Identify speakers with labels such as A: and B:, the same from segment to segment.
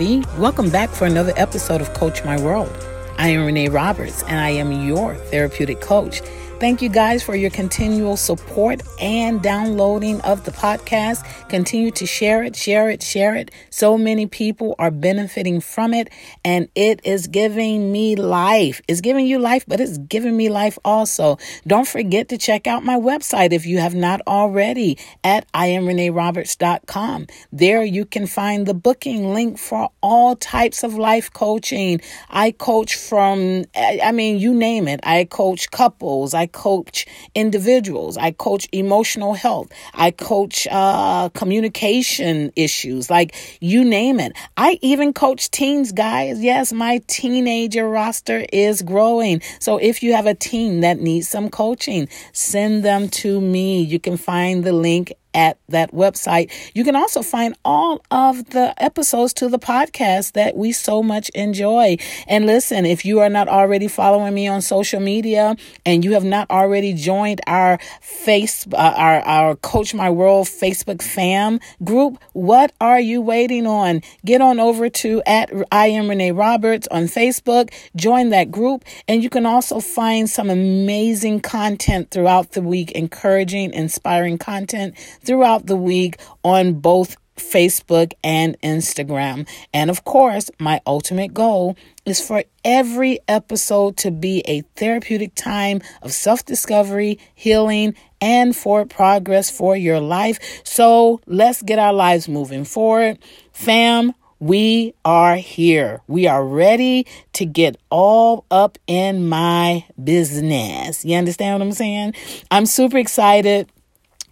A: Everybody. Welcome back for another episode of Coach My World. I am Renee Roberts, and I am your therapeutic coach. Thank you guys for your continual support and downloading of the podcast. Continue to share it, share it, share it. So many people are benefiting from it, and it is giving me life. It's giving you life, but it's giving me life also. Don't forget to check out my website if you have not already at iamreneeroberts.com. There you can find the booking link for all types of life coaching. I coach from, I mean, you name it. I coach couples. I coach individuals. I coach emotional health. I coach uh, communication issues, like you name it. I even coach teens, guys. Yes, my teenager roster is growing. So if you have a teen that needs some coaching, send them to me. You can find the link at that website. You can also find all of the episodes to the podcast that we so much enjoy. And listen, if you are not already following me on social media and you have not already joined our face, uh, our, our Coach My World Facebook fam group, what are you waiting on? Get on over to at I am Renee Roberts on Facebook, join that group, and you can also find some amazing content throughout the week, encouraging, inspiring content throughout the week on both Facebook and Instagram. And of course, my ultimate goal is for every episode to be a therapeutic time of self discovery, healing, and for progress for your life. So let's get our lives moving forward. Fam, we are here. We are ready to get all up in my business. You understand what I'm saying? I'm super excited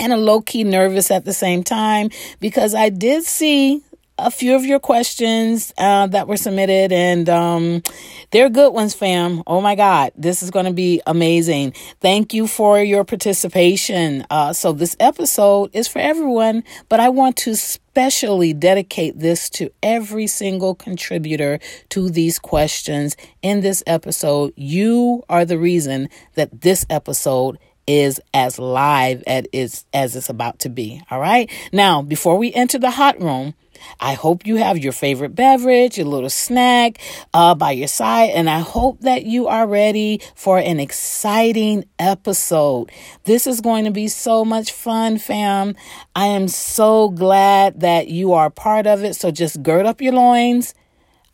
A: and a low key nervous at the same time because I did see a few of your questions uh, that were submitted, and um, they're good ones, fam. Oh my God, this is going to be amazing. Thank you for your participation. Uh, so, this episode is for everyone, but I want to especially dedicate this to every single contributor to these questions in this episode. You are the reason that this episode is as live as it's, as it's about to be. All right. Now, before we enter the hot room, I hope you have your favorite beverage, your little snack uh, by your side, and I hope that you are ready for an exciting episode. This is going to be so much fun, fam. I am so glad that you are part of it. So just gird up your loins.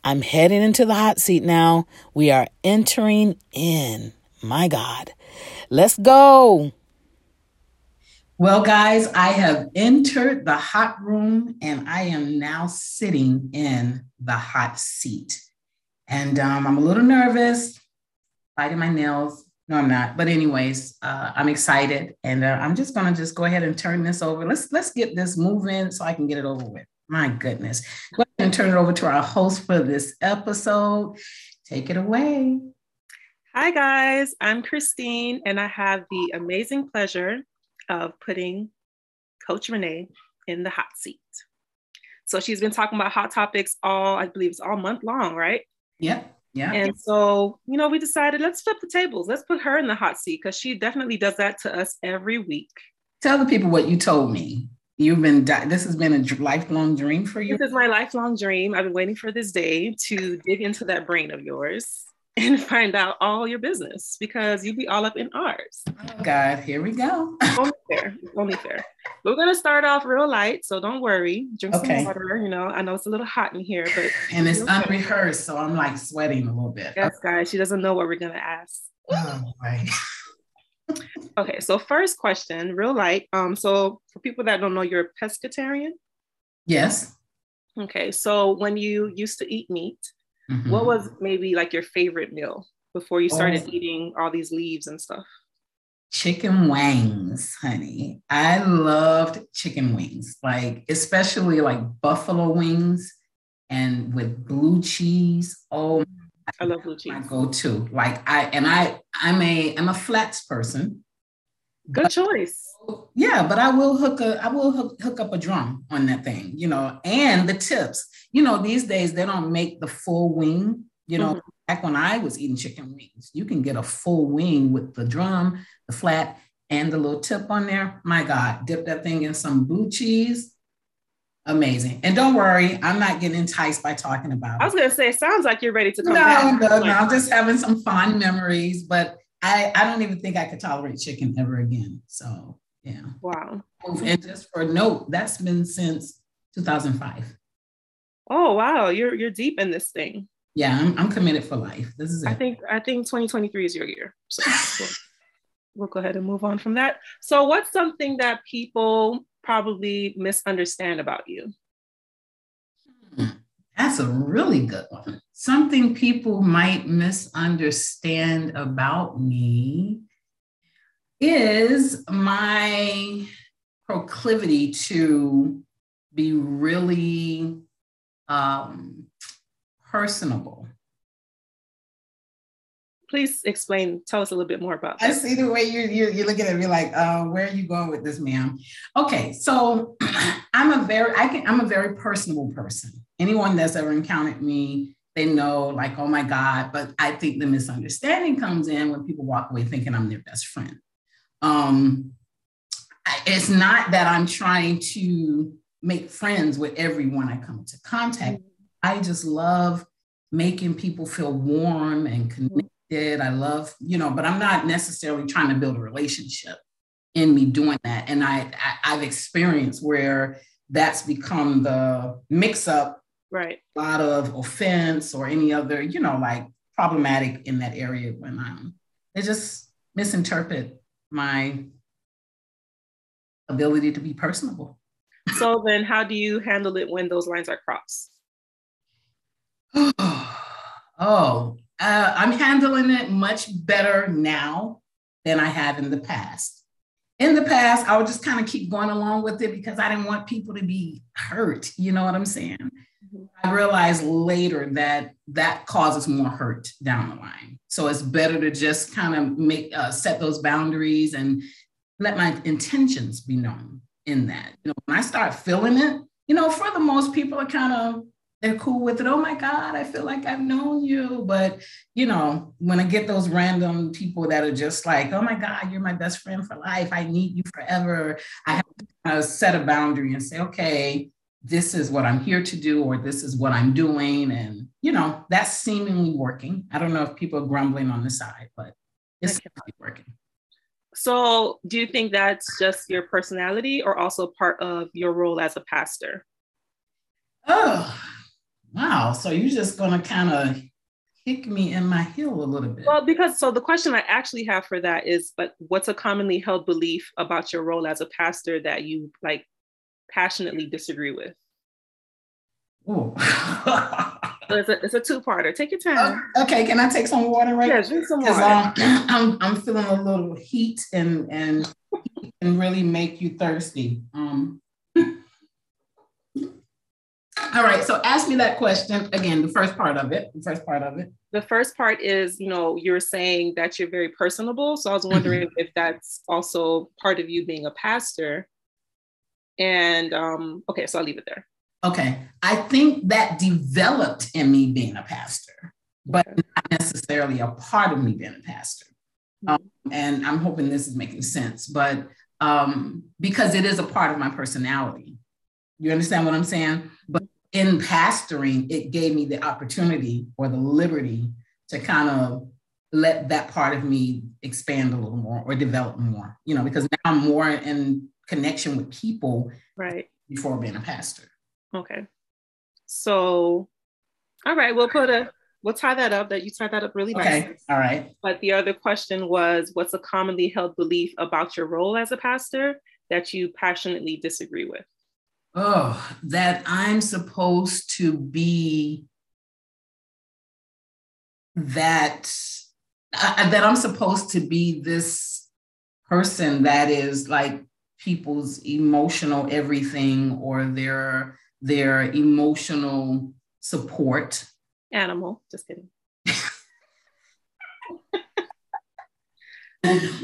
A: I'm heading into the hot seat now. We are entering in. My God. Let's go. Well, guys, I have entered the hot room and I am now sitting in the hot seat. And um, I'm a little nervous, biting my nails. No, I'm not. But anyways, uh, I'm excited, and uh, I'm just gonna just go ahead and turn this over. Let's let's get this moving so I can get it over with. My goodness, go ahead and turn it over to our host for this episode. Take it away.
B: Hi, guys. I'm Christine, and I have the amazing pleasure of putting Coach Renee in the hot seat. So she's been talking about hot topics all, I believe it's all month long, right?
A: Yep. Yeah.
B: And so, you know, we decided let's flip the tables. Let's put her in the hot seat because she definitely does that to us every week.
A: Tell the people what you told me. You've been, this has been a lifelong dream for you.
B: This is my lifelong dream. I've been waiting for this day to dig into that brain of yours and find out all your business because you'd be all up in ours.
A: Oh God, here we go.
B: only fair. only fair. We're gonna start off real light, so don't worry. Drink okay. some water. You know, I know it's a little hot in here, but
A: and it's unrehearsed, so I'm like sweating a little bit.
B: Yes, guys. She doesn't know what we're gonna ask. Oh, right. okay, so first question, real light. Um, so for people that don't know, you're a pescatarian.
A: Yes.
B: Okay, so when you used to eat meat, Mm-hmm. What was maybe like your favorite meal before you started oh. eating all these leaves and stuff?
A: Chicken wings, honey. I loved chicken wings, like especially like buffalo wings and with blue cheese. Oh,
B: I love blue cheese.
A: My go-to. Like I and I, I'm a I'm a flats person.
B: Good choice
A: yeah, but I will hook a I will hook, hook up a drum on that thing, you know, and the tips. You know, these days they don't make the full wing. You know, mm-hmm. back when I was eating chicken wings, you can get a full wing with the drum, the flat, and the little tip on there. My God, dip that thing in some blue cheese. Amazing. And don't worry, I'm not getting enticed by talking about
B: it. I was gonna say, it sounds like you're ready to come
A: no,
B: back.
A: No, no, I'm just having some fond memories, but I, I don't even think I could tolerate chicken ever again. So yeah.
B: Wow.
A: Oh, and just for a note, that's been since 2005.
B: Oh wow, you're you're deep in this thing.
A: Yeah, I'm, I'm committed for life. This is it.
B: I think I think 2023 is your year. So we'll, we'll go ahead and move on from that. So what's something that people probably misunderstand about you?
A: That's a really good one. Something people might misunderstand about me is my proclivity to be really um, personable.
B: Please explain, tell us a little bit more about that.
A: I see the way you're, you're, you're looking at me like, uh, where are you going with this, ma'am? Okay, so I'm a very, I can, I'm a very personable person. Anyone that's ever encountered me, they know like, oh my God, but I think the misunderstanding comes in when people walk away thinking I'm their best friend. Um, it's not that I'm trying to make friends with everyone I come into contact. Mm-hmm. I just love making people feel warm and connected. I love, you know, but I'm not necessarily trying to build a relationship in me doing that. And I, I have experienced where that's become the mix up,
B: right?
A: A lot of offense or any other, you know, like problematic in that area when I'm they just misinterpret my ability to be personable.
B: So then how do you handle it when those lines are crossed?
A: oh, uh, I'm handling it much better now than I have in the past. In the past, I would just kind of keep going along with it because I didn't want people to be hurt. You know what I'm saying? I realized later that that causes more hurt down the line. So it's better to just kind of make uh, set those boundaries and let my intentions be known in that. You know, when I start feeling it, you know, for the most people are kind of they're cool with it. Oh my God, I feel like I've known you. But you know, when I get those random people that are just like, oh my God, you're my best friend for life. I need you forever. I have to kind of set a boundary and say, okay, this is what I'm here to do, or this is what I'm doing. And you know, that's seemingly working. I don't know if people are grumbling on the side, but it's okay. working.
B: So, do you think that's just your personality or also part of your role as a pastor?
A: Oh, wow. So, you're just going to kind of kick me in my heel a little bit.
B: Well, because so the question I actually have for that is, but what's a commonly held belief about your role as a pastor that you like passionately disagree with? Oh. it's a, it's a two-parter. Take your time.
A: Okay, can I take some water right?
B: Yeah, drink some water. Um,
A: I'm, I'm feeling a little heat and and and really make you thirsty. Um, all right, so ask me that question again. The first part of it. The first part of it.
B: The first part is, you know, you're saying that you're very personable. So I was wondering mm-hmm. if that's also part of you being a pastor. And um, okay, so I'll leave it there.
A: Okay. I think that developed in me being a pastor, but not necessarily a part of me being a pastor. Mm-hmm. Um, and I'm hoping this is making sense, but um, because it is a part of my personality. You understand what I'm saying? But in pastoring, it gave me the opportunity or the liberty to kind of let that part of me expand a little more or develop more, you know, because now I'm more in connection with people
B: right
A: before being a pastor.
B: Okay. So, all right, we'll put a we'll tie that up. That you tied that up really
A: okay. nice. All right.
B: But the other question was, what's a commonly held belief about your role as a pastor that you passionately disagree with?
A: Oh, that I'm supposed to be that uh, that I'm supposed to be this person that is like people's emotional everything or their their emotional support.
B: Animal, just kidding.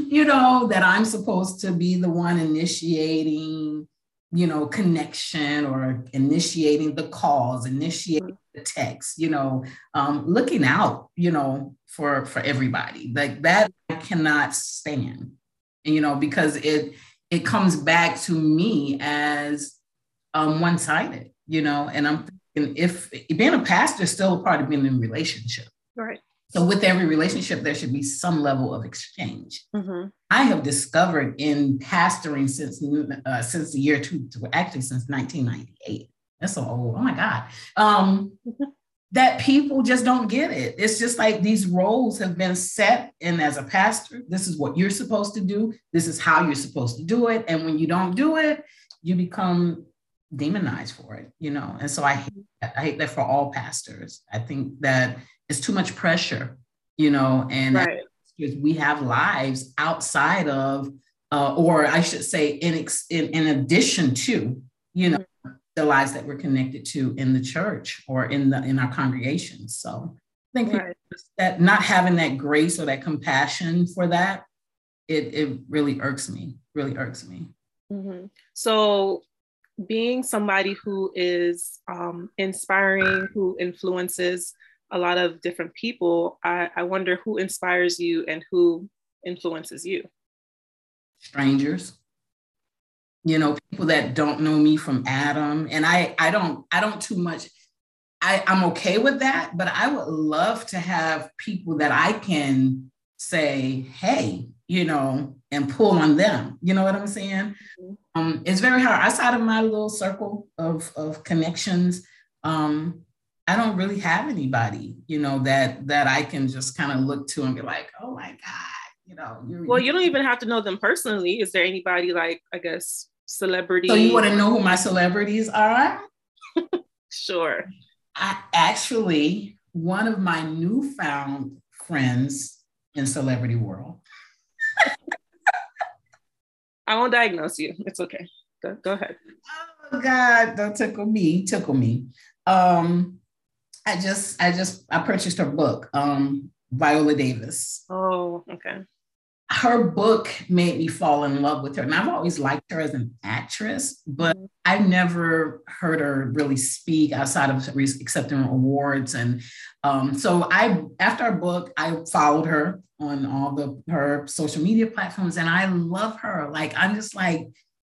A: you know, that I'm supposed to be the one initiating, you know, connection or initiating the calls, initiating the text, you know, um, looking out, you know, for for everybody. Like that I cannot stand. You know, because it it comes back to me as um, one-sided, you know, and I'm thinking if being a pastor is still a part of being in a relationship.
B: Right.
A: So with every relationship, there should be some level of exchange.
B: Mm-hmm.
A: I have discovered in pastoring since uh, since the year two, actually since 1998. That's so old. Oh my God. Um, that people just don't get it. It's just like these roles have been set and as a pastor, this is what you're supposed to do. This is how you're supposed to do it. And when you don't do it, you become demonized for it, you know. And so I hate that. I hate that for all pastors. I think that it's too much pressure, you know, and
B: right.
A: we have lives outside of, uh, or I should say, in, ex- in, in addition to, you know. The lives that we're connected to in the church or in the in our congregations. So I think right. that not having that grace or that compassion for that, it it really irks me. Really irks me.
B: Mm-hmm. So being somebody who is um, inspiring, who influences a lot of different people, I, I wonder who inspires you and who influences you.
A: Strangers. You know, people that don't know me from Adam. And I I don't I don't too much I, I'm okay with that, but I would love to have people that I can say, hey, you know, and pull on them. You know what I'm saying? Mm-hmm. Um, it's very hard outside of my little circle of, of connections. Um, I don't really have anybody, you know, that that I can just kind of look to and be like, oh my God, you know.
B: well, you don't even have to know them personally. Is there anybody like, I guess, celebrity?
A: So you want to know who my celebrities are?
B: sure.
A: I actually, one of my newfound friends in celebrity world.
B: I won't diagnose you. It's okay. Go, go ahead.
A: Oh God, don't tickle me, tickle me. Um, I just, I just, I purchased her book, um, Viola Davis.
B: Oh, okay.
A: Her book made me fall in love with her. And I've always liked her as an actress, but mm-hmm. I never heard her really speak outside of accepting awards. And um, so I, after our book, I followed her on all the her social media platforms, and I love her. Like I'm just like,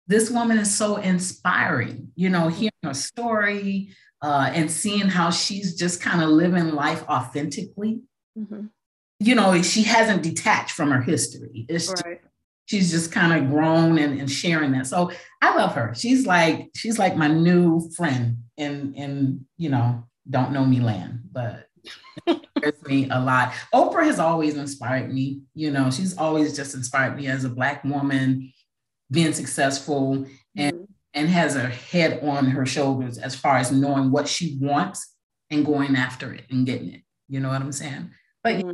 A: this woman is so inspiring. You know, hearing her story, uh, and seeing how she's just kind of living life authentically. Mm-hmm. You know, she hasn't detached from her history. It's right. just, she's just kind of grown and, and sharing that. So I love her. She's like she's like my new friend in in you know don't know me land, but me a lot. Oprah has always inspired me. You know, she's always just inspired me as a black woman being successful and mm-hmm and has her head on her shoulders as far as knowing what she wants and going after it and getting it. You know what I'm saying? But mm-hmm.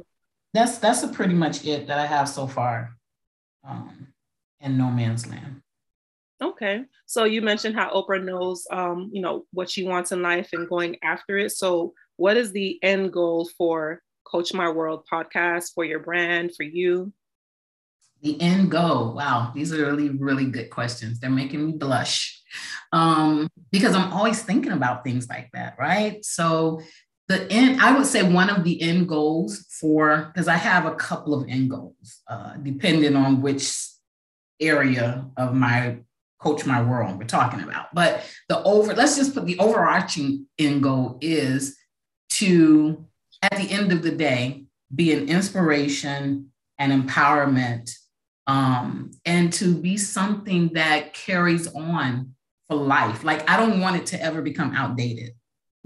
A: That's that's pretty much it that I have so far um, in No Man's Land.
B: Okay, so you mentioned how Oprah knows, um, you know, what she wants in life and going after it. So, what is the end goal for Coach My World podcast for your brand for you?
A: The end goal. Wow, these are really, really good questions. They're making me blush um, because I'm always thinking about things like that, right? So, the end, I would say one of the end goals for, because I have a couple of end goals, uh, depending on which area of my coach my world we're talking about. But the over, let's just put the overarching end goal is to, at the end of the day, be an inspiration and empowerment um, and to be something that carries on for life. Like I don't want it to ever become outdated.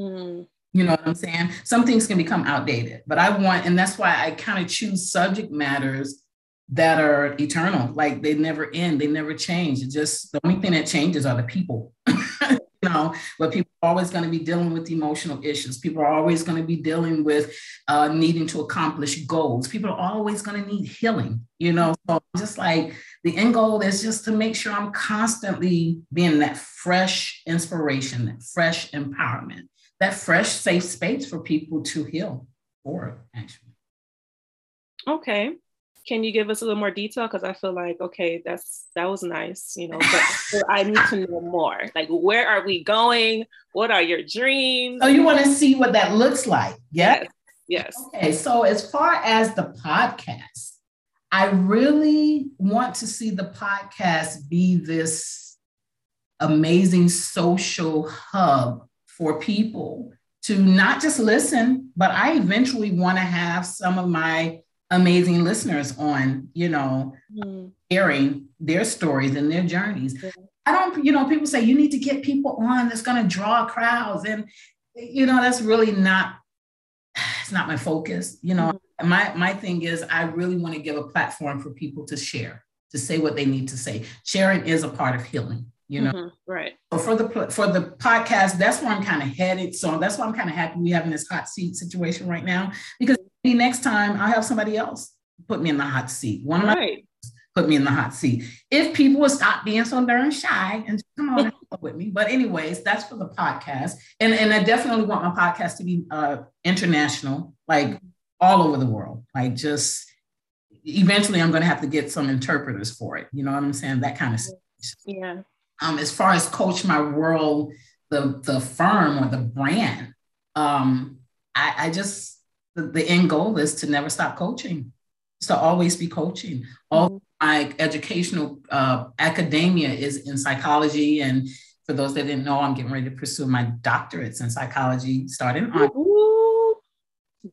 A: Mm. You know what I'm saying? Some things can become outdated, but I want, and that's why I kind of choose subject matters that are eternal. Like they never end, they never change. It's just the only thing that changes are the people. you know, but people are always going to be dealing with emotional issues. People are always going to be dealing with uh, needing to accomplish goals. People are always going to need healing, you know. So just like the end goal is just to make sure I'm constantly being that fresh inspiration, that fresh empowerment, that fresh safe space for people to heal for, actually.
B: Okay can you give us a little more detail? Because I feel like, okay, that's that was nice, you know, but I need to know more. Like, where are we going? What are your dreams?
A: Oh, you want to see what that looks like? Yeah.
B: Yes.
A: yes. Okay. So, as far as the podcast, I really want to see the podcast be this amazing social hub for people to not just listen, but I eventually want to have some of my amazing listeners on, you know, mm. sharing their stories and their journeys. Yeah. I don't, you know, people say you need to get people on that's going to draw crowds. And, you know, that's really not, it's not my focus. You know, mm-hmm. my, my thing is I really want to give a platform for people to share, to say what they need to say. Sharing is a part of healing you know? Mm-hmm,
B: right.
A: So for the for the podcast that's where i'm kind of headed. So that's why i'm kind of happy we having this hot seat situation right now. Because next time i'll have somebody else put me in the hot seat. One of my right. put me in the hot seat. If people would stop being so darn shy and come on with me. But anyways that's for the podcast. And and i definitely want my podcast to be uh international like all over the world. Like just eventually i'm going to have to get some interpreters for it. You know what i'm saying? That kind of stuff
B: yeah
A: um, as far as Coach My World, the, the firm or the brand, um, I, I just, the, the end goal is to never stop coaching, it's to always be coaching. All my educational uh, academia is in psychology. And for those that didn't know, I'm getting ready to pursue my doctorates in psychology starting on.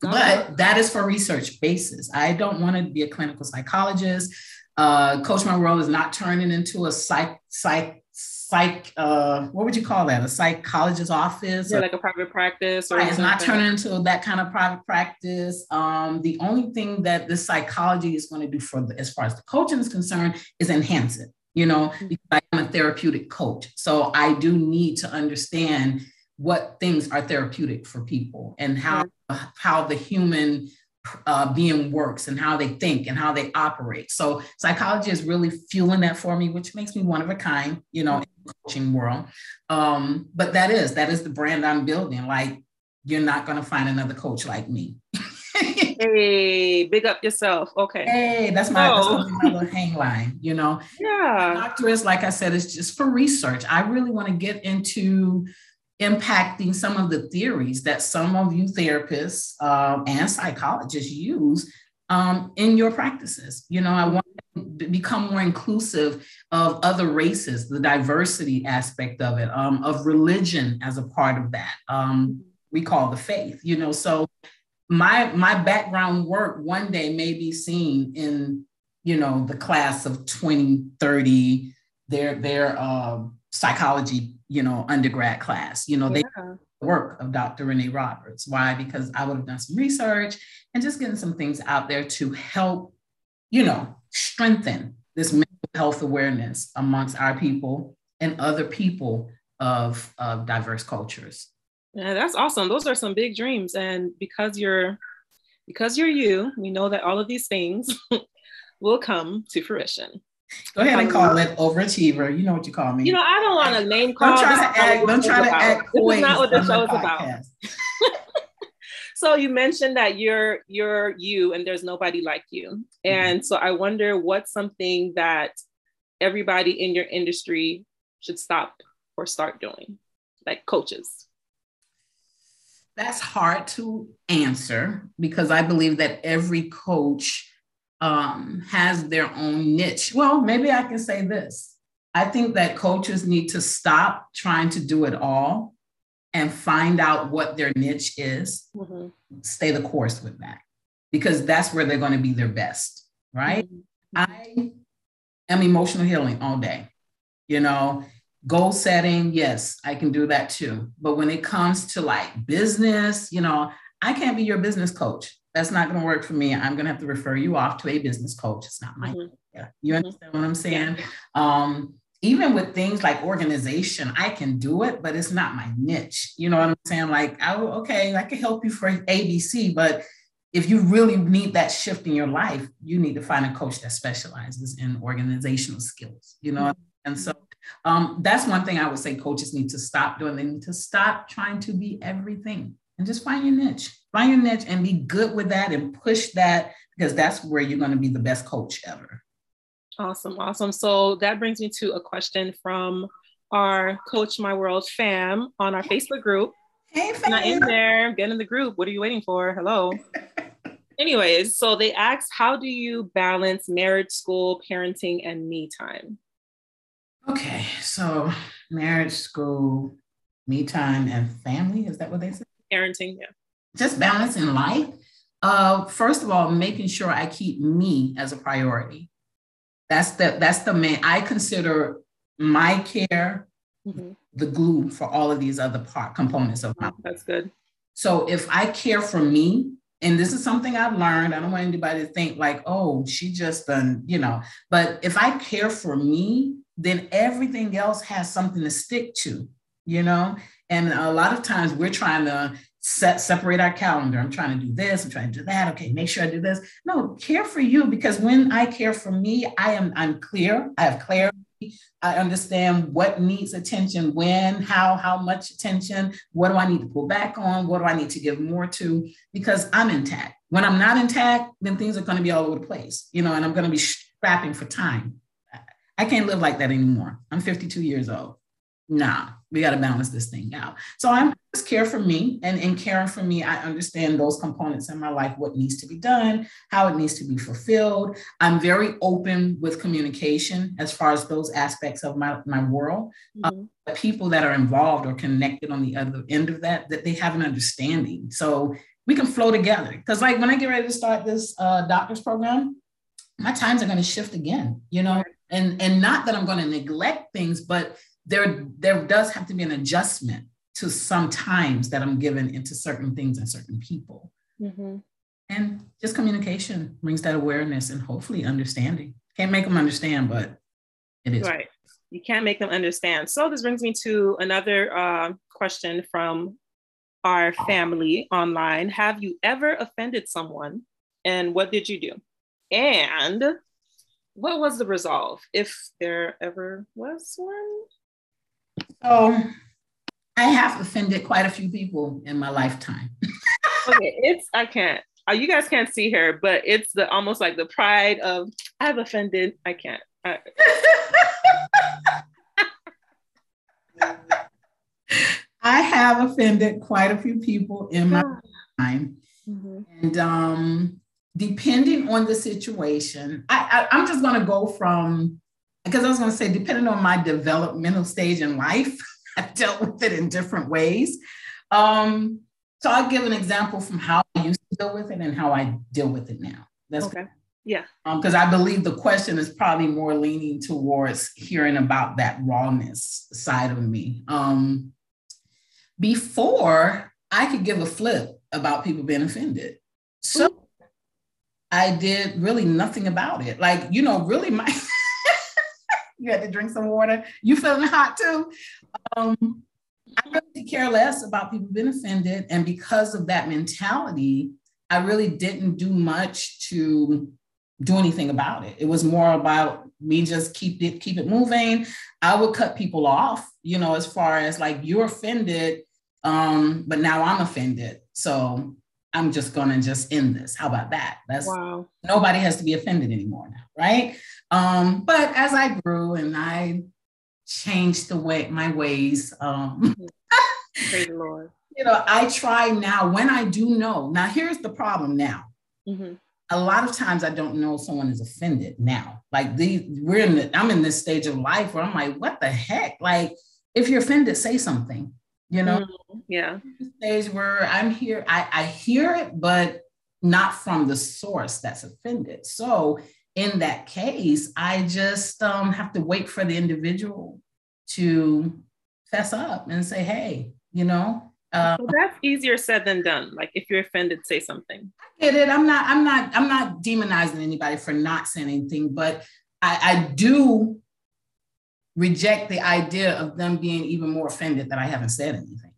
A: But that is for research basis. I don't want to be a clinical psychologist. Uh, Coach My World is not turning into a psych, psych psych uh what would you call that a psychologist's office
B: yeah, or, like a private practice or
A: right, it's not turning into that kind of private practice um the only thing that the psychology is going to do for the, as far as the coaching is concerned is enhance it you know mm-hmm. because i am a therapeutic coach so i do need to understand what things are therapeutic for people and how mm-hmm. how the human uh, being works and how they think and how they operate. So psychology is really fueling that for me, which makes me one of a kind, you know, the coaching world. Um, but that is that is the brand I'm building. Like you're not going to find another coach like me.
B: hey, big up yourself. Okay.
A: Hey, that's my, oh. that's my little hang line, you know.
B: Yeah.
A: Doctorate, like I said, is just for research. I really want to get into impacting some of the theories that some of you therapists um, and psychologists use um, in your practices. You know, I want to become more inclusive of other races, the diversity aspect of it, um, of religion as a part of that. Um, we call the faith, you know, so my my background work one day may be seen in you know the class of 2030 their their uh, psychology you know, undergrad class. You know, yeah. they work of Dr. Renee Roberts. Why? Because I would have done some research and just getting some things out there to help, you know, strengthen this mental health awareness amongst our people and other people of, of diverse cultures.
B: Yeah, that's awesome. Those are some big dreams. And because you're because you're you, we know that all of these things will come to fruition.
A: Go ahead and um, call it overachiever. You know what you call me.
B: You know, I don't want to name call.
A: Don't try to act. Don't try to act.
B: This is not what the show is about. so you mentioned that you're you're you, and there's nobody like you. Mm-hmm. And so I wonder what's something that everybody in your industry should stop or start doing, like coaches.
A: That's hard to answer because I believe that every coach um, has their own niche. Well, maybe I can say this. I think that coaches need to stop trying to do it all and find out what their niche is. Mm-hmm. Stay the course with that because that's where they're going to be their best, right? Mm-hmm. I am emotional healing all day. You know, goal setting, yes, I can do that too. But when it comes to like business, you know, I can't be your business coach that's not going to work for me. I'm going to have to refer you off to a business coach. It's not my, mm-hmm. yeah. You mm-hmm. understand mm-hmm. what I'm saying? Um, even with things like organization, I can do it, but it's not my niche. You know what I'm saying? Like, I okay, I can help you for ABC, but if you really need that shift in your life, you need to find a coach that specializes in organizational skills. You know, mm-hmm. and so um, that's one thing I would say coaches need to stop doing. They need to stop trying to be everything and just find your niche. Find your niche and be good with that and push that because that's where you're going to be the best coach ever.
B: Awesome, awesome. So that brings me to a question from our Coach My World fam on our Facebook group.
A: Hey, fam.
B: Not in there. Get in the group. What are you waiting for? Hello. Anyways, so they asked, how do you balance marriage, school, parenting, and me time?
A: Okay, so marriage, school, me time, and family. Is that what they say?
B: Parenting, yeah.
A: Just balance in life. Uh, first of all, making sure I keep me as a priority. That's the that's the main. I consider my care mm-hmm. the glue for all of these other part components of my.
B: That's good.
A: So if I care for me, and this is something I've learned, I don't want anybody to think like, oh, she just done, you know. But if I care for me, then everything else has something to stick to, you know. And a lot of times we're trying to set separate our calendar. I'm trying to do this, I'm trying to do that. Okay, make sure I do this. No, care for you because when I care for me, I am I'm clear. I have clarity. I understand what needs attention, when, how, how much attention, what do I need to pull back on, what do I need to give more to, because I'm intact. When I'm not intact, then things are going to be all over the place, you know, and I'm going to be strapping for time. I can't live like that anymore. I'm 52 years old nah, we got to balance this thing out. So I'm just care for me. And in caring for me, I understand those components in my life, what needs to be done, how it needs to be fulfilled. I'm very open with communication as far as those aspects of my, my world. Mm-hmm. Uh, people that are involved or connected on the other end of that, that they have an understanding. So we can flow together. Because like when I get ready to start this uh, doctor's program, my times are going to shift again, you know, and, and not that I'm going to neglect things, but there there does have to be an adjustment to some times that I'm given into certain things and certain people. Mm-hmm. And just communication brings that awareness and hopefully understanding. Can't make them understand, but it is.
B: Right. You can't make them understand. So this brings me to another uh, question from our family online. Have you ever offended someone and what did you do? And what was the resolve, if there ever was one?
A: So I have offended quite a few people in my lifetime.
B: okay, it's I can't. Uh, you guys can't see her, but it's the almost like the pride of I've offended. I can't. I,
A: I have offended quite a few people in my time, mm-hmm. and um, depending on the situation, I, I I'm just going to go from because I was going to say, depending on my developmental stage in life, I've dealt with it in different ways. Um, so I'll give an example from how I used to deal with it and how I deal with it now.
B: That's okay. Yeah.
A: Because um, I believe the question is probably more leaning towards hearing about that rawness side of me. Um, before I could give a flip about people being offended. So Ooh. I did really nothing about it. Like, you know, really my you had to drink some water. You feeling hot too? Um, I really care less about people being offended. And because of that mentality, I really didn't do much to do anything about it. It was more about me just keep it keep it moving. I would cut people off, you know, as far as like you're offended, um, but now I'm offended. So I'm just gonna just end this. How about that? That's wow. nobody has to be offended anymore now, right? Um, but as I grew and I changed the way my ways, um,
B: praise the Lord.
A: You know, I try now when I do know. Now, here's the problem now. Mm-hmm. A lot of times I don't know if someone is offended now. Like the we're in the, I'm in this stage of life where I'm like, what the heck? Like, if you're offended, say something you know
B: mm-hmm. yeah
A: stage where i'm here I, I hear it but not from the source that's offended so in that case i just um, have to wait for the individual to fess up and say hey you know?
B: Uh, well, that's easier said than done. Like if you're offended say something.
A: I get it. I'm not i'm not i'm not demonizing anybody for not saying anything but i i do reject the idea of them being even more offended that I haven't said anything.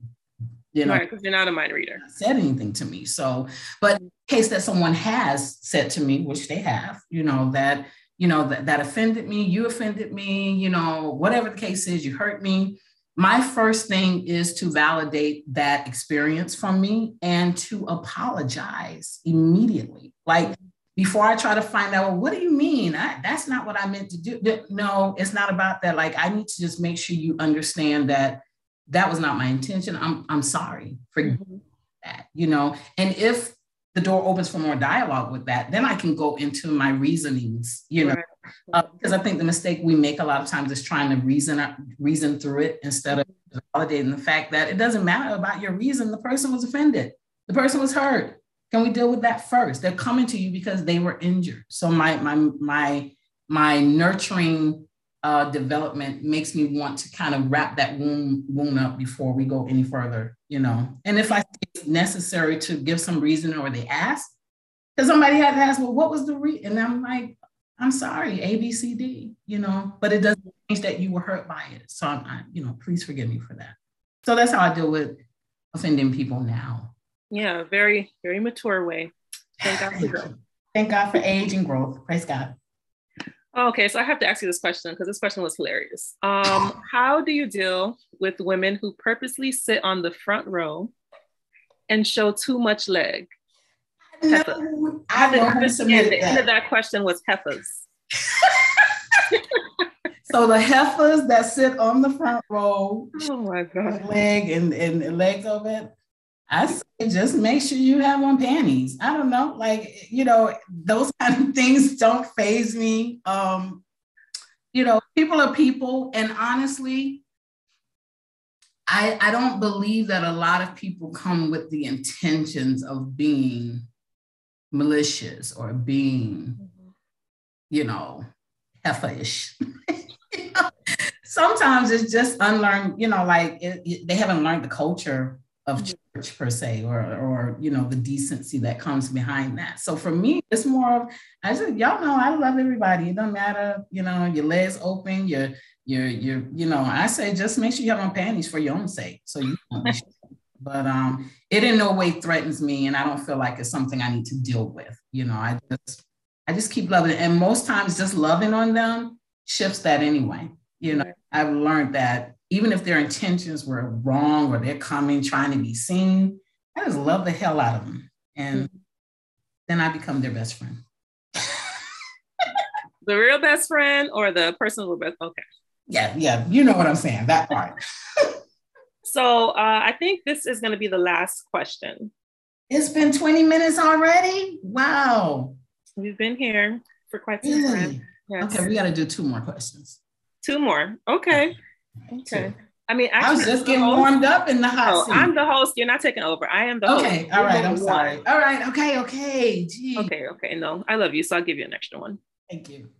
B: You know, right, because you're not a mind reader.
A: Said anything to me. So, but in case that someone has said to me, which they have, you know, that, you know, that, that offended me, you offended me, you know, whatever the case is, you hurt me. My first thing is to validate that experience from me and to apologize immediately. Like before I try to find out, well, what do you mean? I, that's not what I meant to do. No, it's not about that. Like, I need to just make sure you understand that that was not my intention. I'm, I'm sorry for mm-hmm. that, you know? And if the door opens for more dialogue with that, then I can go into my reasonings, you know, right. because uh, I think the mistake we make a lot of times is trying to reason reason through it instead of validating the fact that it doesn't matter about your reason. The person was offended. The person was hurt. Can we deal with that first? They're coming to you because they were injured. So my my my my nurturing uh, development makes me want to kind of wrap that wound wound up before we go any further. You know, and if I think it's necessary to give some reason or they ask, because somebody had to ask, well, what was the reason? And I'm like, I'm sorry, A, B, C, D, you know, but it doesn't change that you were hurt by it. So I'm, I, you know, please forgive me for that. So that's how I deal with offending people now.
B: Yeah, very, very mature way. Thank God for
A: growth. Thank God for age and growth. Praise God.
B: Okay, so I have to ask you this question because this question was hilarious. Um, how do you deal with women who purposely sit on the front row and show too much leg?
A: No, I the,
B: the end of that question was heifers.
A: so the heifers that sit on the front row,
B: oh my god,
A: leg and, and legs of it. I say just make sure you have on panties. I don't know, like you know, those kind of things don't phase me. Um, you know, people are people, and honestly, I I don't believe that a lot of people come with the intentions of being malicious or being, mm-hmm. you know, heiferish. Sometimes it's just unlearned, you know, like it, it, they haven't learned the culture of mm-hmm. church per se, or or you know the decency that comes behind that. So for me, it's more of I just y'all know I love everybody. It doesn't matter, you know, your legs open, your your your you know. I say just make sure you have on panties for your own sake, so you. but um, it in no way threatens me, and I don't feel like it's something I need to deal with. You know, I just I just keep loving it, and most times just loving on them shifts that anyway. You know, I've learned that even if their intentions were wrong or they're coming trying to be seen, I just love the hell out of them, and mm-hmm. then I become their best friend.
B: the real best friend or the person with best? Okay.
A: Yeah, yeah, you know what I'm saying. That part.
B: So uh, I think this is going to be the last question.
A: It's been 20 minutes already? Wow.
B: We've been here for quite some really? time.
A: Yes. Okay, we got to do two more questions.
B: Two more. Okay. Okay. I mean,
A: actually, I was just getting warmed up in the hot oh.
B: I'm the host. You're not taking over. I am the
A: okay, host. Okay. All right. I'm sorry. All right. Okay. Okay. Gee.
B: Okay. Okay. No, I love you. So I'll give you an extra one.
A: Thank you.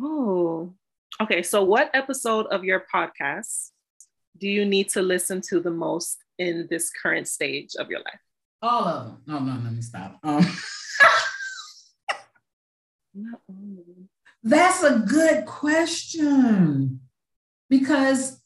B: Oh, okay. So, what episode of your podcast do you need to listen to the most in this current stage of your life?
A: All of them. No, no, let me stop. Um, that's a good question because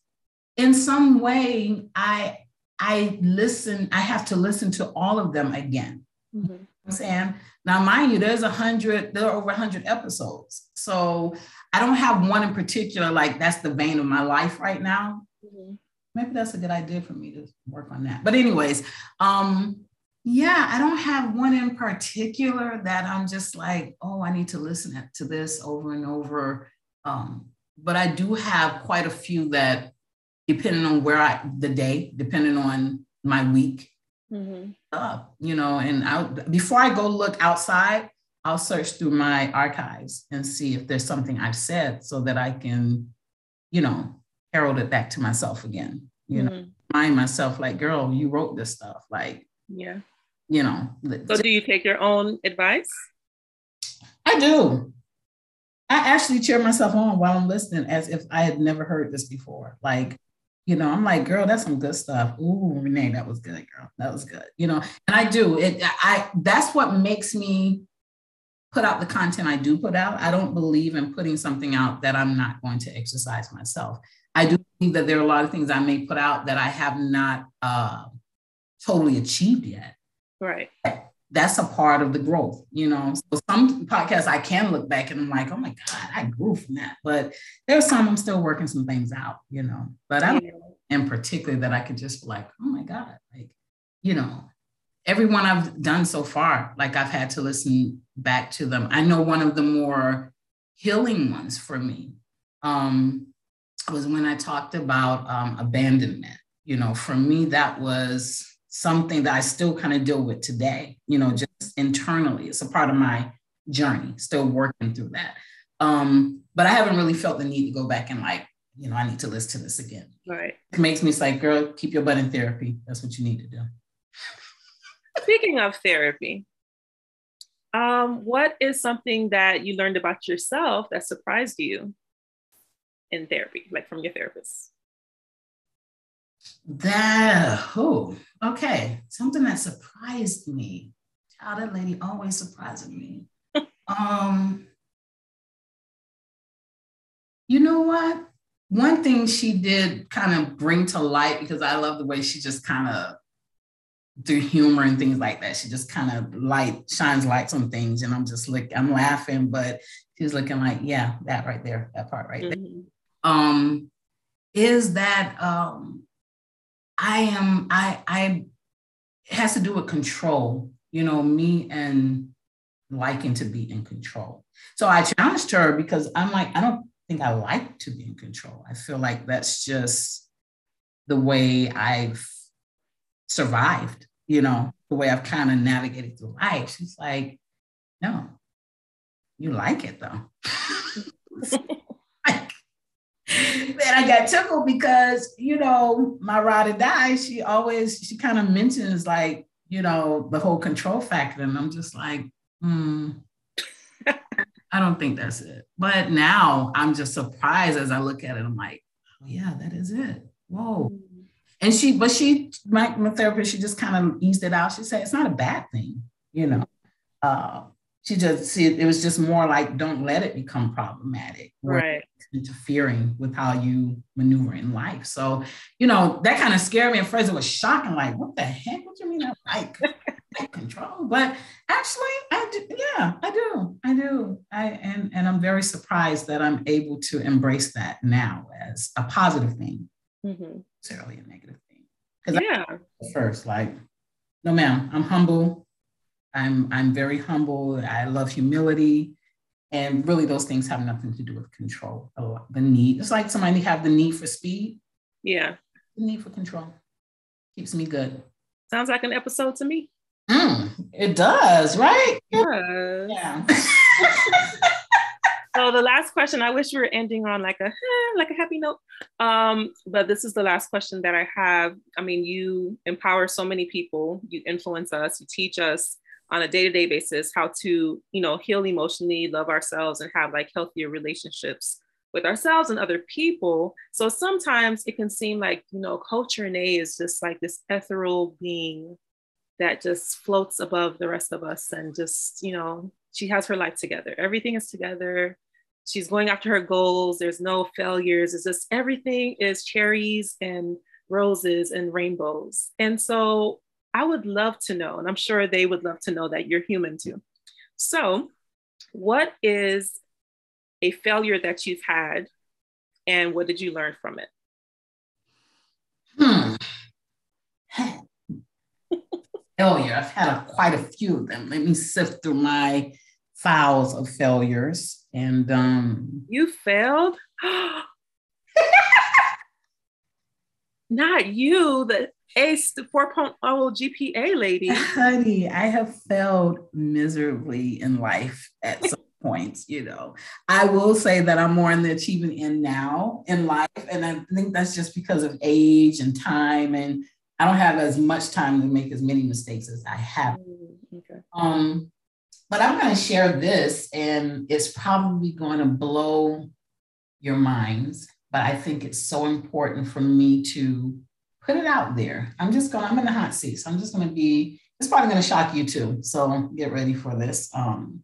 A: in some way I I listen, I have to listen to all of them again. Mm-hmm. I'm saying now, mind you, there's a hundred, there are over a hundred episodes. So I don't have one in particular, like that's the vein of my life right now. Mm-hmm. Maybe that's a good idea for me to work on that. But anyways, um, yeah, I don't have one in particular that I'm just like, oh, I need to listen to this over and over. Um, but I do have quite a few that, depending on where I the day, depending on my week, mm-hmm. uh, you know, and I before I go look outside, I'll search through my archives and see if there's something I've said so that I can, you know, herald it back to myself again. You know, mm-hmm. remind myself like, girl, you wrote this stuff. Like,
B: yeah,
A: you know.
B: So do you take your own advice?
A: I do. I actually cheer myself on while I'm listening as if I had never heard this before. Like, you know, I'm like, girl, that's some good stuff. Ooh, Renee, that was good, girl. That was good. You know, and I do it. I that's what makes me put out the content I do put out. I don't believe in putting something out that I'm not going to exercise myself. I do believe that there are a lot of things I may put out that I have not uh, totally achieved yet.
B: Right.
A: That's a part of the growth, you know. So some podcasts I can look back and I'm like, oh my God, I grew from that. But there's some I'm still working some things out, you know. But I don't yeah. in particular that I could just like, oh my God, like, you know, everyone I've done so far, like I've had to listen back to them. I know one of the more healing ones for me um, was when I talked about um, abandonment. You know, for me, that was something that I still kind of deal with today, you know, just internally. It's a part of my journey, still working through that. Um, but I haven't really felt the need to go back and like, you know, I need to listen to this again.
B: Right.
A: It makes me say, girl, keep your butt in therapy. That's what you need to do.
B: Speaking of therapy, um, what is something that you learned about yourself that surprised you in therapy, like from your therapist?
A: That oh, okay. Something that surprised me. Child, that lady always surprising me. um, you know what? One thing she did kind of bring to light because I love the way she just kind of through humor and things like that. She just kind of light shines lights on things, and I'm just like I'm laughing, but she's looking like, yeah, that right there, that part right mm-hmm. there. Um, is that um, I am I I it has to do with control. You know, me and liking to be in control. So I challenged her because I'm like, I don't think I like to be in control. I feel like that's just the way I've survived, you know, the way I've kind of navigated through life. She's like, no, you like it though. then I got tickled because, you know, my ride or die, she always, she kind of mentions like, you know, the whole control factor. And I'm just like, hmm, I don't think that's it. But now I'm just surprised as I look at it. I'm like, oh yeah, that is it. Whoa. And she, but she, my, my therapist, she just kind of eased it out. She said, it's not a bad thing, you know. Uh, she just see it was just more like don't let it become problematic
B: right.
A: interfering with how you maneuver in life. So you know that kind of scared me at first. It was shocking like what the heck? What do you mean? I like control? But actually i do yeah i do. I do. I and and i'm very surprised that i'm able to embrace that now as a positive thing mm-hmm. necessarily a negative thing. Because yeah. first like no ma'am i'm humble I'm I'm very humble. I love humility. And really those things have nothing to do with control. The need. It's like somebody have the need for speed.
B: Yeah.
A: The need for control. Keeps me good.
B: Sounds like an episode to me.
A: Mm, it does, right?
B: Yeah. yeah. so the last question, I wish we were ending on like a eh, like a happy note. Um, but this is the last question that I have. I mean, you empower so many people, you influence us, you teach us on a day-to-day basis how to you know heal emotionally love ourselves and have like healthier relationships with ourselves and other people. So sometimes it can seem like you know coach renee is just like this ethereal being that just floats above the rest of us and just you know she has her life together. Everything is together. She's going after her goals. There's no failures. It's just everything is cherries and roses and rainbows. And so I would love to know, and I'm sure they would love to know that you're human too. So, what is a failure that you've had, and what did you learn from it?
A: Hmm. failure. I've had a, quite a few of them. Let me sift through my files of failures. And um,
B: you failed. Not you, the ace the 4.0 GPA lady.
A: Honey, I have failed miserably in life at some points, you know. I will say that I'm more in the achievement end now in life. And I think that's just because of age and time. And I don't have as much time to make as many mistakes as I have. Mm, okay. Um, but I'm going to share this, and it's probably going to blow your minds. But I think it's so important for me to put it out there. I'm just going, I'm in the hot seat. So I'm just going to be, it's probably going to shock you too. So get ready for this. Um,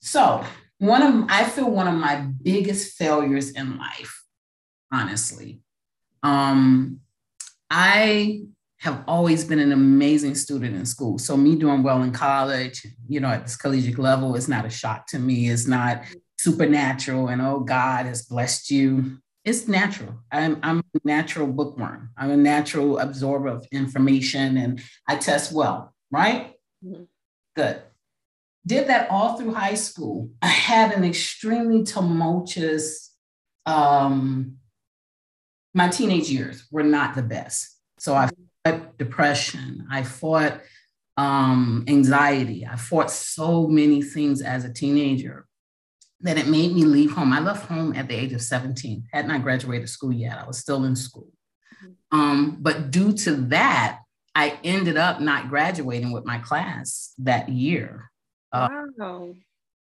A: so one of, I feel one of my biggest failures in life, honestly. Um, I have always been an amazing student in school. So me doing well in college, you know, at this collegiate level is not a shock to me. It's not supernatural and oh, God has blessed you it's natural. I'm, I'm a natural bookworm. I'm a natural absorber of information and I test well, right? Mm-hmm. Good. Did that all through high school. I had an extremely tumultuous, um, my teenage years were not the best. So I fought depression. I fought um, anxiety. I fought so many things as a teenager. That it made me leave home. I left home at the age of 17, had not graduated school yet. I was still in school. Mm-hmm. Um, but due to that, I ended up not graduating with my class that year.
B: Uh, wow.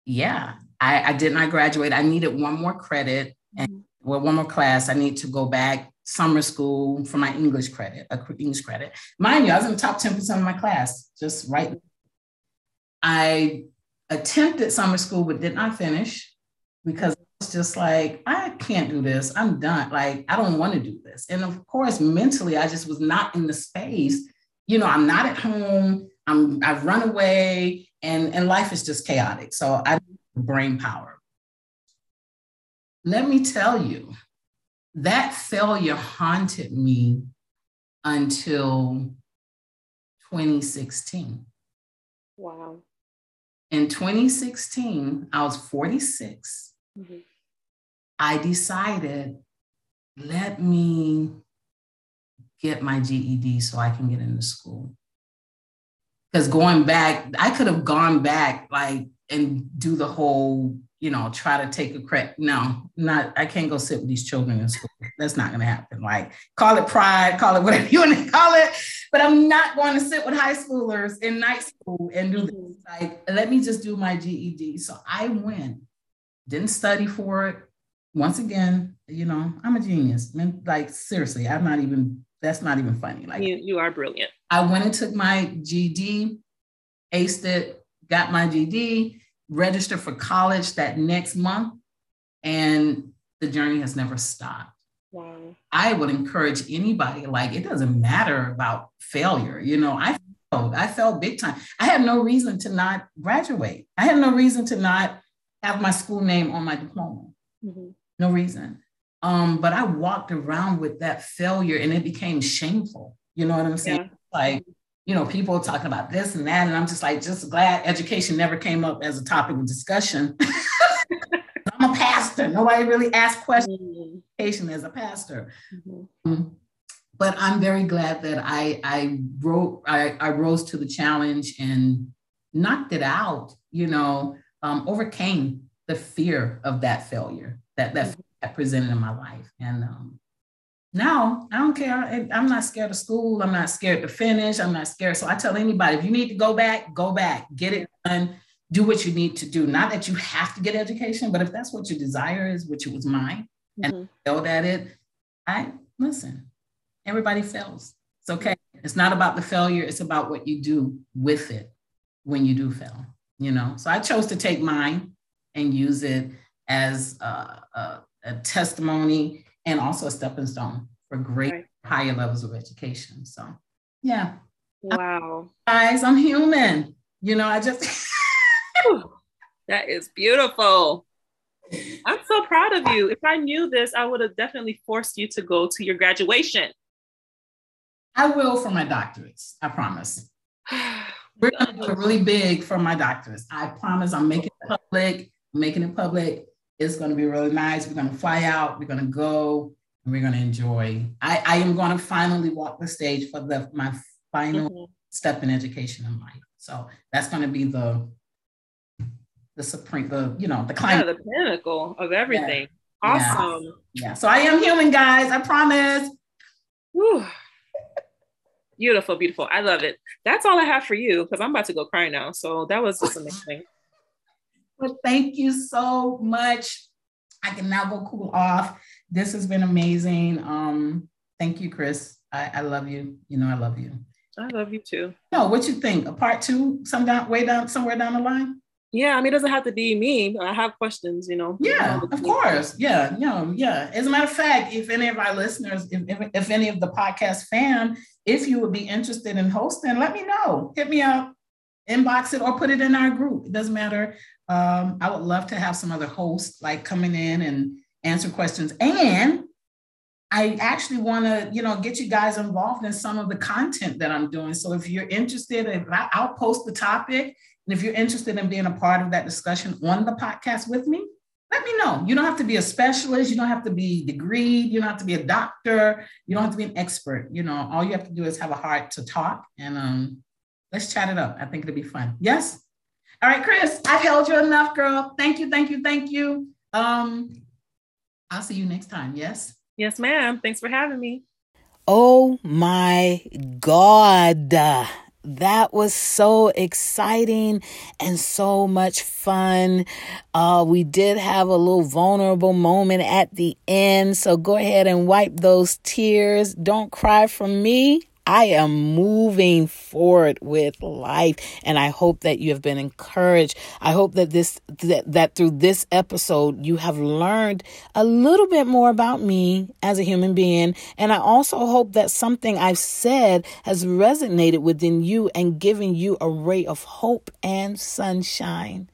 A: Yeah, I, I, did not graduate. I needed one more credit and mm-hmm. well, one more class. I need to go back summer school for my English credit, a English credit. Mind you, I was in the top 10% of my class, just right. I attempted summer school, but did not finish because it's just like, I can't do this. I'm done. Like, I don't want to do this. And of course, mentally, I just was not in the space. You know, I'm not at home. I'm I've run away and, and life is just chaotic. So I brain power. Let me tell you, that failure haunted me until 2016.
B: Wow.
A: In 2016, I was 46. Mm-hmm. I decided, let me get my GED so I can get into school. Because going back, I could have gone back like and do the whole you know, try to take a credit. No, not, I can't go sit with these children in school. That's not going to happen. Like, call it pride, call it whatever you want to call it. But I'm not going to sit with high schoolers in night school and do this. Mm-hmm. Like, let me just do my GED. So I went, didn't study for it. Once again, you know, I'm a genius. Like, seriously, I'm not even, that's not even funny. Like,
B: you, you are brilliant.
A: I went and took my GED, aced it, got my GED registered for college that next month, and the journey has never stopped.
B: Wow.
A: I would encourage anybody, like, it doesn't matter about failure. You know, I failed, I felt big time. I had no reason to not graduate, I had no reason to not have my school name on my diploma. Mm-hmm. No reason. Um, but I walked around with that failure and it became shameful. You know what I'm saying? Yeah. Like, you know, people talking about this and that. And I'm just like, just glad education never came up as a topic of discussion. Pastor. Nobody really asked questions mm-hmm. as a pastor. Mm-hmm. mm-hmm. But I'm very glad that I I wrote I, I rose to the challenge and knocked it out, you know, um, overcame the fear of that failure that that, mm-hmm. that presented in my life. And um, now I don't care. I'm not scared of school. I'm not scared to finish. I'm not scared. So I tell anybody if you need to go back, go back, get it done, do what you need to do. Not that you have to get education, but if that's what your desire is, which it was mine, mm-hmm. and failed at it, I listen. Everybody fails. It's okay. It's not about the failure, it's about what you do with it when you do fail, you know. So I chose to take mine and use it as a, a, a testimony and also a stepping stone for great right. higher levels of education. So, yeah.
B: Wow.
A: guys, I'm human. You know, I just.
B: that is beautiful. I'm so proud of you. If I knew this, I would have definitely forced you to go to your graduation.
A: I will for my doctorates. I promise. We're going to do really big for my doctorates. I promise I'm making it public, I'm making it public. It's going to be really nice. We're going to fly out. We're going to go. And we're going to enjoy. I, I am going to finally walk the stage for the my final mm-hmm. step in education in life. So that's going to be the the supreme, the you know, the climate,
B: yeah, the pinnacle of everything. Yeah. Awesome.
A: Yeah. yeah. So I am human, guys. I promise.
B: Woo. Beautiful, beautiful. I love it. That's all I have for you because I'm about to go cry now. So that was just amazing.
A: Well, thank you so much. I can now go cool off. This has been amazing. Um, thank you, Chris. I, I love you. You know I love you.
B: I love you too.
A: No, what you think? A part two, some down way down somewhere down the line?
B: Yeah, I mean, it doesn't have to be me. I have questions, you know.
A: Yeah, of course. Yeah, know, yeah. As a matter of fact, if any of our listeners, if, if, if any of the podcast fan, if you would be interested in hosting, let me know. Hit me up, inbox it, or put it in our group. It doesn't matter. Um, I would love to have some other hosts like coming in and answer questions. And I actually want to, you know, get you guys involved in some of the content that I'm doing. So if you're interested, if I, I'll post the topic, and if you're interested in being a part of that discussion on the podcast with me, let me know. You don't have to be a specialist. You don't have to be degreed. You don't have to be a doctor. You don't have to be an expert. You know, all you have to do is have a heart to talk and um, let's chat it up. I think it'll be fun. Yes. All right, Chris, I've held you enough, girl. Thank you, thank you, thank you. Um, I'll see you next time. Yes.
B: Yes, ma'am. Thanks for having me.
A: Oh my God. That was so exciting and so much fun. Uh, we did have a little vulnerable moment at the end. So go ahead and wipe those tears. Don't cry for me. I am moving forward with life and I hope that you have been encouraged. I hope that this that, that through this episode you have learned a little bit more about me as a human being and I also hope that something I've said has resonated within you and given you a ray of hope and sunshine.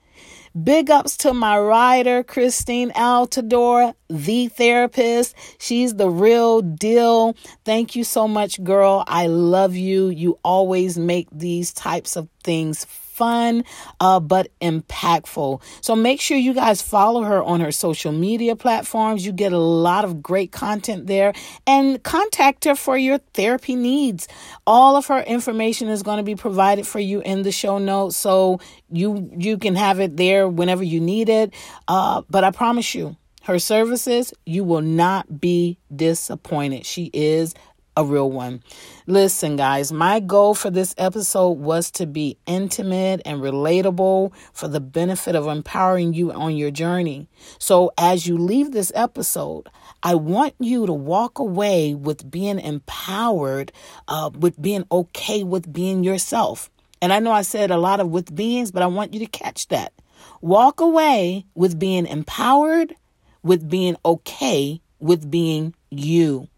A: Big ups to my writer, Christine Altador, the therapist. She's the real deal. Thank you so much, girl. I love you. You always make these types of things fun, uh, but impactful. So make sure you guys follow her on her social media platforms. You get a lot of great content there and contact her for your therapy needs. All of her information is going to be provided for you in the show notes. So you, you can have it there whenever you need it. Uh, but I promise you, her services, you will not be disappointed. She is a real one. Listen, guys, my goal for this episode was to be intimate and relatable for the benefit of empowering you on your journey. So, as you leave this episode, I want you to walk away with being empowered, uh, with being okay with being yourself. And I know I said a lot of with beings, but I want you to catch that. Walk away with being empowered, with being okay with being you.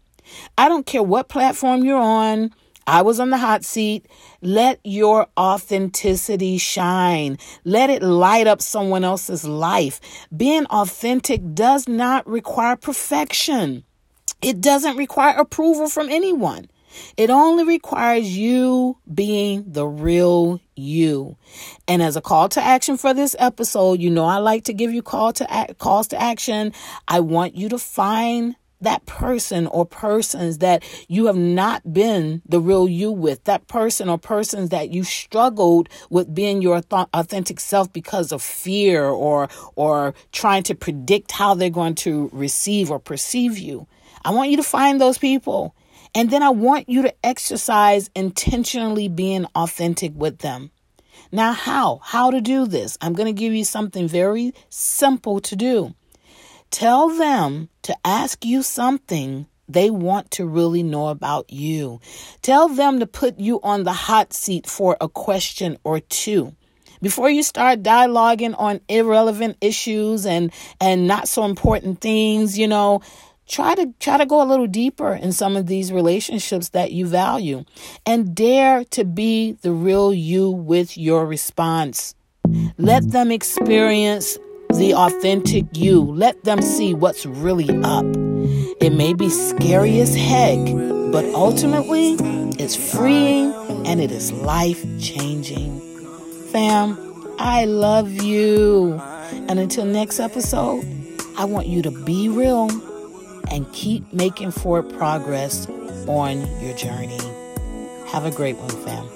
A: I don't care what platform you're on. I was on the hot seat. Let your authenticity shine. Let it light up someone else's life. Being authentic does not require perfection. It doesn't require approval from anyone. It only requires you being the real you. And as a call to action for this episode, you know I like to give you call to act, calls to action. I want you to find that person or persons that you have not been the real you with, that person or persons that you struggled with being your authentic self because of fear or or trying to predict how they're going to receive or perceive you. I want you to find those people. And then I want you to exercise intentionally being authentic with them. Now, how? How to do this? I'm going to give you something very simple to do. Tell them to ask you something they want to really know about you. Tell them to put you on the hot seat for a question or two. Before you start dialoguing on irrelevant issues and and not so important things, you know, try to try to go a little deeper in some of these relationships that you value and dare to be the real you with your response. Let them experience the authentic you. Let them see what's really up. It may be scary as heck, but ultimately, it's freeing and it is life changing. Fam, I love you. And until next episode, I want you to be real and keep making forward progress on your journey. Have a great one, fam.